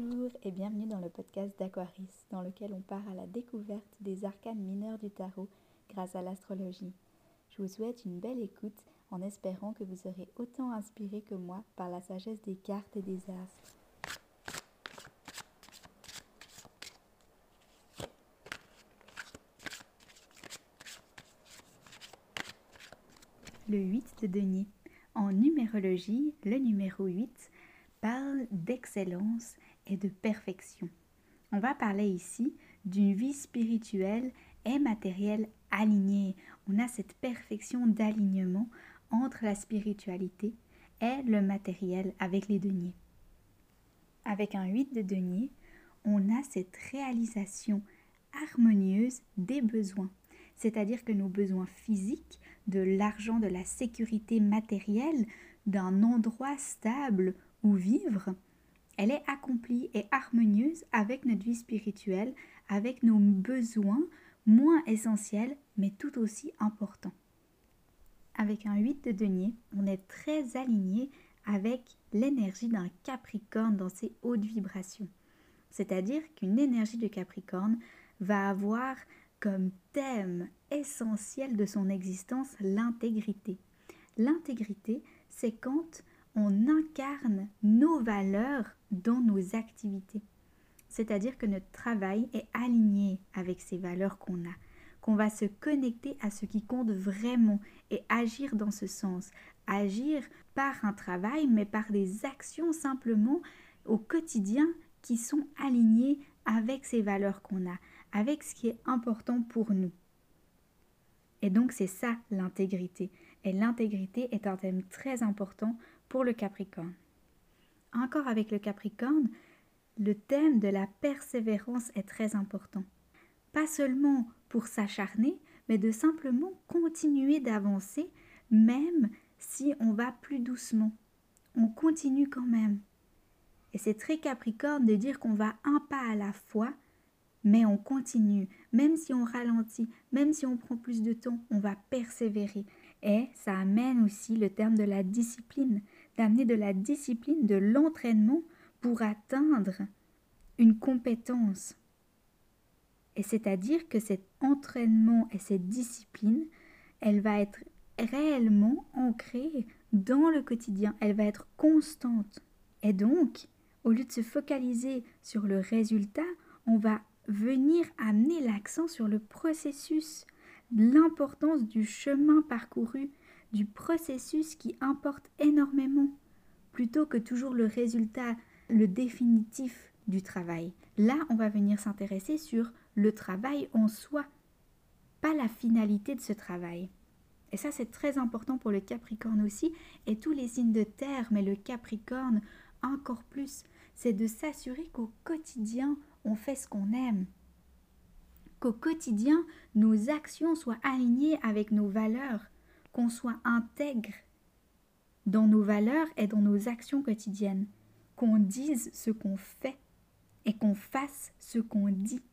Bonjour et bienvenue dans le podcast d'Aquaris, dans lequel on part à la découverte des arcanes mineurs du tarot grâce à l'astrologie. Je vous souhaite une belle écoute en espérant que vous serez autant inspiré que moi par la sagesse des cartes et des astres. Le 8 de denier. En numérologie, le numéro 8 parle d'excellence et de perfection. On va parler ici d'une vie spirituelle et matérielle alignée. On a cette perfection d'alignement entre la spiritualité et le matériel avec les deniers. Avec un 8 de denier, on a cette réalisation harmonieuse des besoins, c'est-à-dire que nos besoins physiques, de l'argent, de la sécurité matérielle, d'un endroit stable où vivre, elle est accomplie et harmonieuse avec notre vie spirituelle, avec nos besoins moins essentiels mais tout aussi importants. Avec un 8 de denier, on est très aligné avec l'énergie d'un Capricorne dans ses hautes vibrations. C'est-à-dire qu'une énergie de Capricorne va avoir comme thème essentiel de son existence l'intégrité. L'intégrité, c'est quand on incarne nos valeurs dans nos activités. C'est-à-dire que notre travail est aligné avec ces valeurs qu'on a, qu'on va se connecter à ce qui compte vraiment et agir dans ce sens. Agir par un travail, mais par des actions simplement au quotidien qui sont alignées avec ces valeurs qu'on a, avec ce qui est important pour nous. Et donc c'est ça l'intégrité. Et l'intégrité est un thème très important pour le Capricorne. Encore avec le Capricorne, le thème de la persévérance est très important. Pas seulement pour s'acharner, mais de simplement continuer d'avancer, même si on va plus doucement. On continue quand même. Et c'est très Capricorne de dire qu'on va un pas à la fois, mais on continue. Même si on ralentit, même si on prend plus de temps, on va persévérer. Et ça amène aussi le terme de la discipline d'amener de la discipline, de l'entraînement pour atteindre une compétence. Et c'est-à-dire que cet entraînement et cette discipline, elle va être réellement ancrée dans le quotidien, elle va être constante. Et donc, au lieu de se focaliser sur le résultat, on va venir amener l'accent sur le processus, l'importance du chemin parcouru, du processus qui importe énormément, plutôt que toujours le résultat, le définitif du travail. Là, on va venir s'intéresser sur le travail en soi, pas la finalité de ce travail. Et ça, c'est très important pour le Capricorne aussi, et tous les signes de terre, mais le Capricorne encore plus, c'est de s'assurer qu'au quotidien, on fait ce qu'on aime. Qu'au quotidien, nos actions soient alignées avec nos valeurs, qu'on soit intègre dans nos valeurs et dans nos actions quotidiennes, qu'on dise ce qu'on fait et qu'on fasse ce qu'on dit.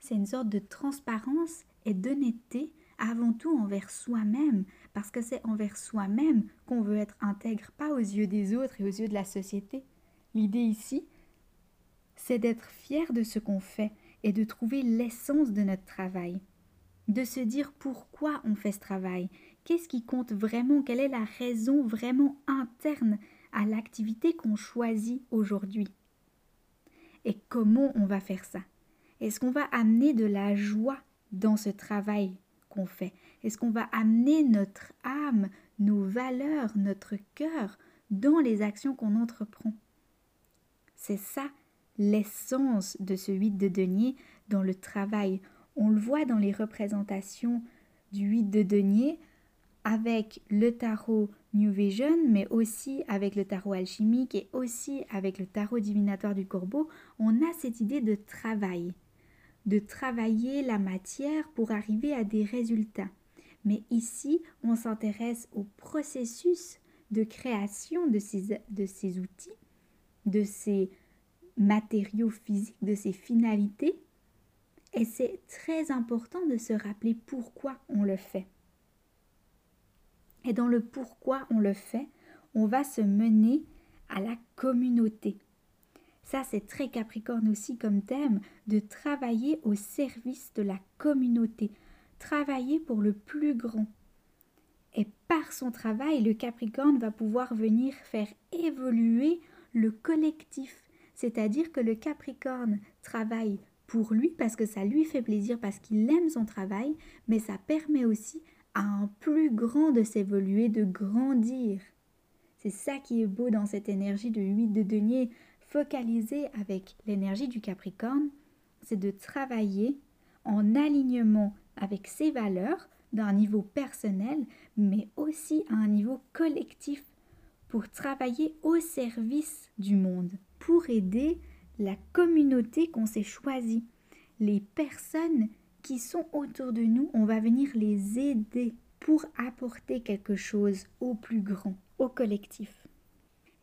C'est une sorte de transparence et d'honnêteté avant tout envers soi-même, parce que c'est envers soi-même qu'on veut être intègre, pas aux yeux des autres et aux yeux de la société. L'idée ici, c'est d'être fier de ce qu'on fait et de trouver l'essence de notre travail de se dire pourquoi on fait ce travail, qu'est-ce qui compte vraiment, quelle est la raison vraiment interne à l'activité qu'on choisit aujourd'hui? Et comment on va faire ça? Est-ce qu'on va amener de la joie dans ce travail qu'on fait? Est-ce qu'on va amener notre âme, nos valeurs, notre cœur dans les actions qu'on entreprend? C'est ça l'essence de ce 8 de denier dans le travail. On le voit dans les représentations du 8 de denier avec le tarot New Vision, mais aussi avec le tarot alchimique et aussi avec le tarot divinatoire du corbeau, on a cette idée de travail, de travailler la matière pour arriver à des résultats. Mais ici, on s'intéresse au processus de création de ces, de ces outils, de ces matériaux physiques, de ces finalités et c'est très important de se rappeler pourquoi on le fait. Et dans le pourquoi on le fait, on va se mener à la communauté. Ça, c'est très Capricorne aussi comme thème, de travailler au service de la communauté, travailler pour le plus grand. Et par son travail, le Capricorne va pouvoir venir faire évoluer le collectif. C'est-à-dire que le Capricorne travaille pour lui parce que ça lui fait plaisir, parce qu'il aime son travail, mais ça permet aussi à un plus grand de s'évoluer, de grandir. C'est ça qui est beau dans cette énergie de 8 de denier, focalisée avec l'énergie du Capricorne, c'est de travailler en alignement avec ses valeurs d'un niveau personnel, mais aussi à un niveau collectif, pour travailler au service du monde, pour aider la communauté qu'on s'est choisie. Les personnes qui sont autour de nous, on va venir les aider pour apporter quelque chose au plus grand, au collectif.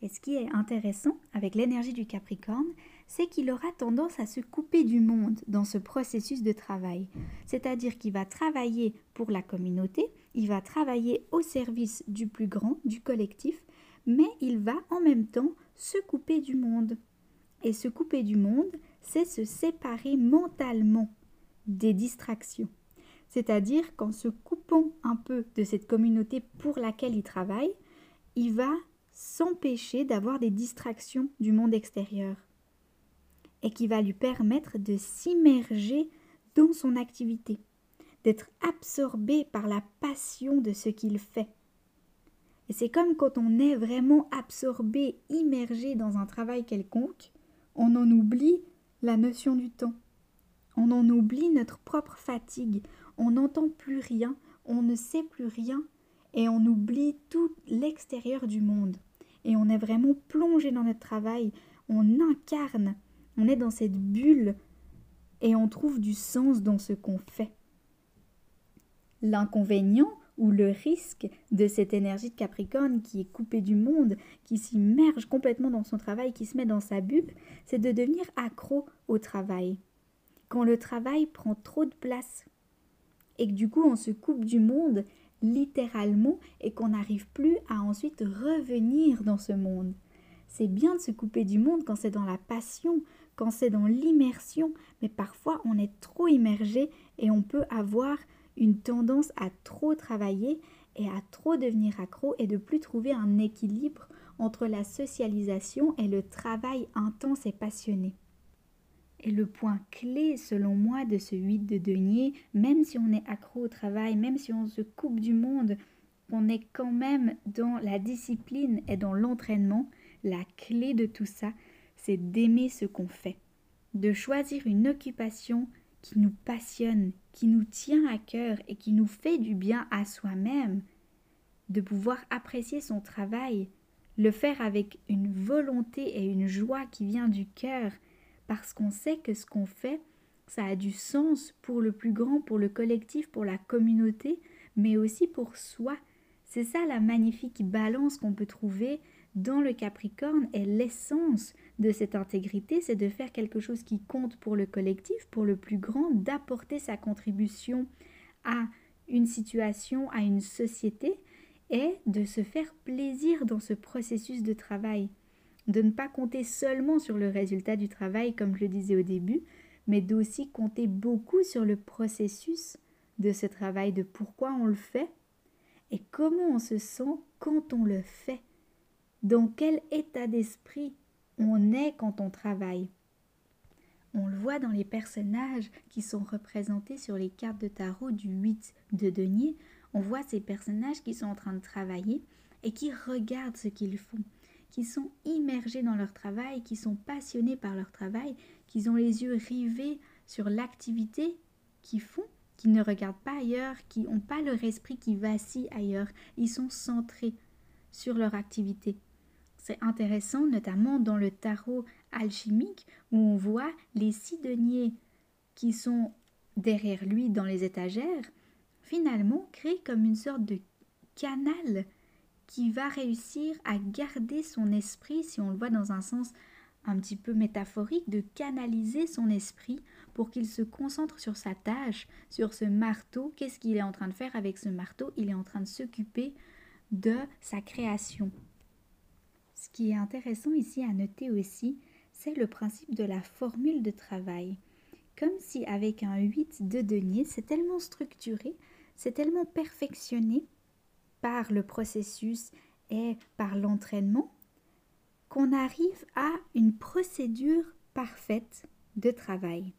Et ce qui est intéressant avec l'énergie du Capricorne, c'est qu'il aura tendance à se couper du monde dans ce processus de travail. C'est-à-dire qu'il va travailler pour la communauté, il va travailler au service du plus grand, du collectif, mais il va en même temps se couper du monde. Et se couper du monde, c'est se séparer mentalement des distractions. C'est-à-dire qu'en se coupant un peu de cette communauté pour laquelle il travaille, il va s'empêcher d'avoir des distractions du monde extérieur et qui va lui permettre de s'immerger dans son activité, d'être absorbé par la passion de ce qu'il fait. Et c'est comme quand on est vraiment absorbé, immergé dans un travail quelconque, on en oublie la notion du temps. On en oublie notre propre fatigue, on n'entend plus rien, on ne sait plus rien et on oublie tout l'extérieur du monde. Et on est vraiment plongé dans notre travail, on incarne, on est dans cette bulle et on trouve du sens dans ce qu'on fait. L'inconvénient ou le risque de cette énergie de Capricorne qui est coupée du monde, qui s'immerge complètement dans son travail, qui se met dans sa bulle, c'est de devenir accro au travail. Quand le travail prend trop de place et que du coup on se coupe du monde littéralement et qu'on n'arrive plus à ensuite revenir dans ce monde. C'est bien de se couper du monde quand c'est dans la passion, quand c'est dans l'immersion, mais parfois on est trop immergé et on peut avoir une tendance à trop travailler et à trop devenir accro et de plus trouver un équilibre entre la socialisation et le travail intense et passionné. Et le point clé, selon moi, de ce 8 de denier, même si on est accro au travail, même si on se coupe du monde, on est quand même dans la discipline et dans l'entraînement, la clé de tout ça, c'est d'aimer ce qu'on fait, de choisir une occupation qui nous passionne, qui nous tient à cœur et qui nous fait du bien à soi-même, de pouvoir apprécier son travail, le faire avec une volonté et une joie qui vient du cœur, parce qu'on sait que ce qu'on fait, ça a du sens pour le plus grand, pour le collectif, pour la communauté, mais aussi pour soi. C'est ça la magnifique balance qu'on peut trouver dans le Capricorne et l'essence de cette intégrité, c'est de faire quelque chose qui compte pour le collectif, pour le plus grand, d'apporter sa contribution à une situation, à une société, et de se faire plaisir dans ce processus de travail. De ne pas compter seulement sur le résultat du travail, comme je le disais au début, mais d'aussi compter beaucoup sur le processus de ce travail, de pourquoi on le fait et comment on se sent quand on le fait, dans quel état d'esprit on est quand on travaille? On le voit dans les personnages qui sont représentés sur les cartes de tarot du 8 de denier. On voit ces personnages qui sont en train de travailler et qui regardent ce qu'ils font qui sont immergés dans leur travail, qui sont passionnés par leur travail, qui ont les yeux rivés sur l'activité qu'ils font, qui ne regardent pas ailleurs, qui n'ont pas leur esprit qui vacille ailleurs. Ils sont centrés sur leur activité. C'est intéressant, notamment dans le tarot alchimique, où on voit les six deniers qui sont derrière lui dans les étagères, finalement créent comme une sorte de canal qui va réussir à garder son esprit, si on le voit dans un sens un petit peu métaphorique, de canaliser son esprit pour qu'il se concentre sur sa tâche, sur ce marteau. Qu'est-ce qu'il est en train de faire avec ce marteau? Il est en train de s'occuper de sa création. Ce qui est intéressant ici à noter aussi, c'est le principe de la formule de travail. Comme si avec un 8 de denier, c'est tellement structuré, c'est tellement perfectionné par le processus et par l'entraînement qu'on arrive à une procédure parfaite de travail.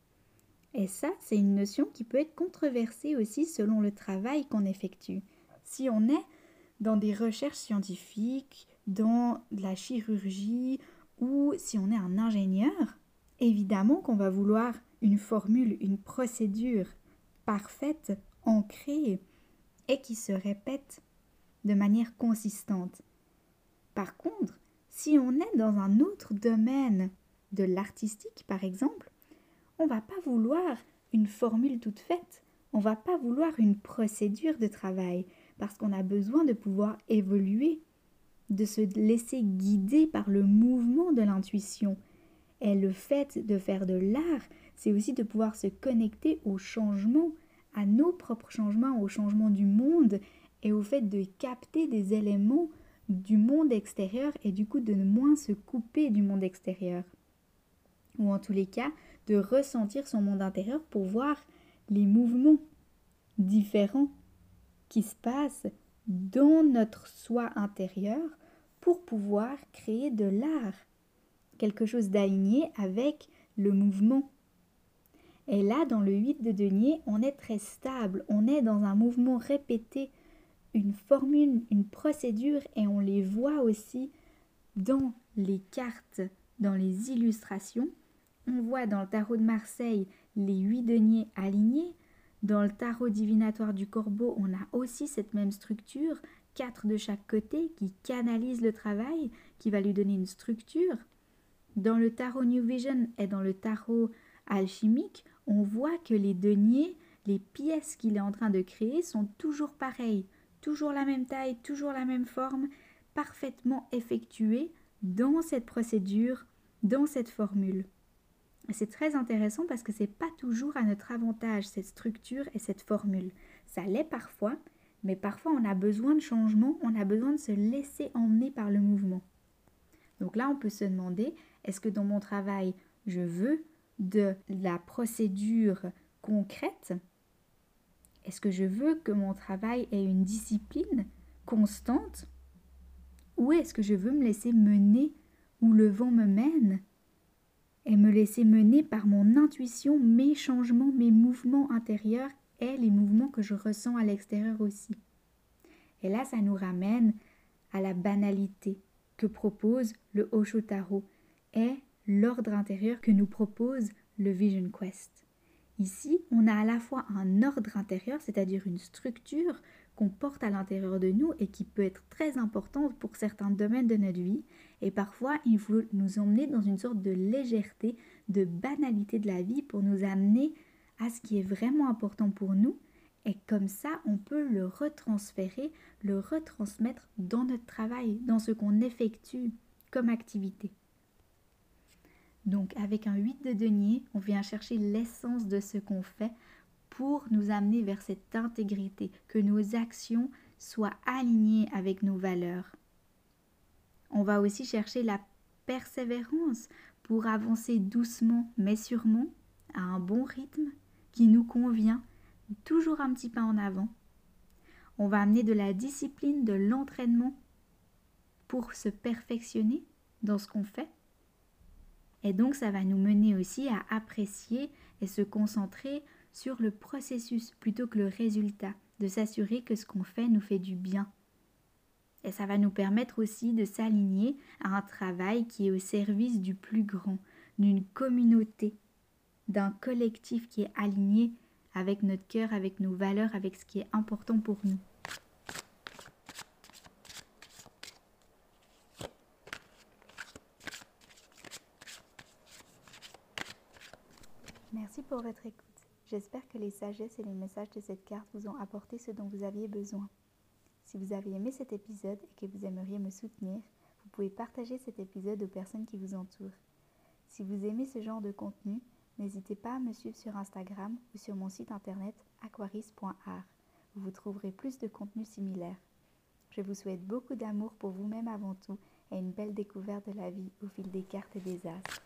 Et ça, c'est une notion qui peut être controversée aussi selon le travail qu'on effectue. Si on est dans des recherches scientifiques, dans la chirurgie ou si on est un ingénieur, évidemment qu'on va vouloir une formule, une procédure parfaite, ancrée et qui se répète de manière consistante. Par contre, si on est dans un autre domaine de l'artistique, par exemple, on va pas vouloir une formule toute faite, on va pas vouloir une procédure de travail, parce qu'on a besoin de pouvoir évoluer, de se laisser guider par le mouvement de l'intuition. Et le fait de faire de l'art, c'est aussi de pouvoir se connecter au changement, à nos propres changements, au changement du monde et au fait de capter des éléments du monde extérieur et du coup de moins se couper du monde extérieur. Ou en tous les cas, de ressentir son monde intérieur pour voir les mouvements différents qui se passent dans notre soi intérieur pour pouvoir créer de l'art, quelque chose d'aligné avec le mouvement. Et là, dans le 8 de denier, on est très stable, on est dans un mouvement répété, une formule, une procédure, et on les voit aussi dans les cartes, dans les illustrations. On voit dans le tarot de Marseille les 8 deniers alignés, dans le tarot divinatoire du corbeau, on a aussi cette même structure, quatre de chaque côté, qui canalisent le travail, qui va lui donner une structure. Dans le tarot New Vision et dans le tarot alchimique, on voit que les deniers, les pièces qu'il est en train de créer sont toujours pareilles, toujours la même taille, toujours la même forme, parfaitement effectuées dans cette procédure, dans cette formule. C'est très intéressant parce que c'est pas toujours à notre avantage cette structure et cette formule. Ça l'est parfois, mais parfois on a besoin de changement, on a besoin de se laisser emmener par le mouvement. Donc là, on peut se demander est-ce que dans mon travail, je veux de la procédure concrète? Est-ce que je veux que mon travail ait une discipline constante? Ou est-ce que je veux me laisser mener où le vent me mène? Et me laisser mener par mon intuition, mes changements, mes mouvements intérieurs et les mouvements que je ressens à l'extérieur aussi. Et là, ça nous ramène à la banalité que propose le Osho Tarot et l'ordre intérieur que nous propose le Vision Quest. Ici, on a à la fois un ordre intérieur, c'est-à-dire une structure qu'on porte à l'intérieur de nous et qui peut être très importante pour certains domaines de notre vie. Et parfois, il faut nous emmener dans une sorte de légèreté, de banalité de la vie pour nous amener à ce qui est vraiment important pour nous. Et comme ça, on peut le retransférer, le retransmettre dans notre travail, dans ce qu'on effectue comme activité. Donc avec un 8 de denier, on vient chercher l'essence de ce qu'on fait pour nous amener vers cette intégrité, que nos actions soient alignées avec nos valeurs. On va aussi chercher la persévérance pour avancer doucement mais sûrement à un bon rythme qui nous convient, toujours un petit pas en avant. On va amener de la discipline, de l'entraînement pour se perfectionner dans ce qu'on fait. Et donc ça va nous mener aussi à apprécier et se concentrer sur le processus plutôt que le résultat, de s'assurer que ce qu'on fait nous fait du bien. Et ça va nous permettre aussi de s'aligner à un travail qui est au service du plus grand, d'une communauté, d'un collectif qui est aligné avec notre cœur, avec nos valeurs, avec ce qui est important pour nous. Merci pour votre écoute. J'espère que les sagesses et les messages de cette carte vous ont apporté ce dont vous aviez besoin. Si vous avez aimé cet épisode et que vous aimeriez me soutenir, vous pouvez partager cet épisode aux personnes qui vous entourent. Si vous aimez ce genre de contenu, n'hésitez pas à me suivre sur Instagram ou sur mon site internet aquaris.art où vous trouverez plus de contenu similaire. Je vous souhaite beaucoup d'amour pour vous-même avant tout et une belle découverte de la vie au fil des cartes et des astres.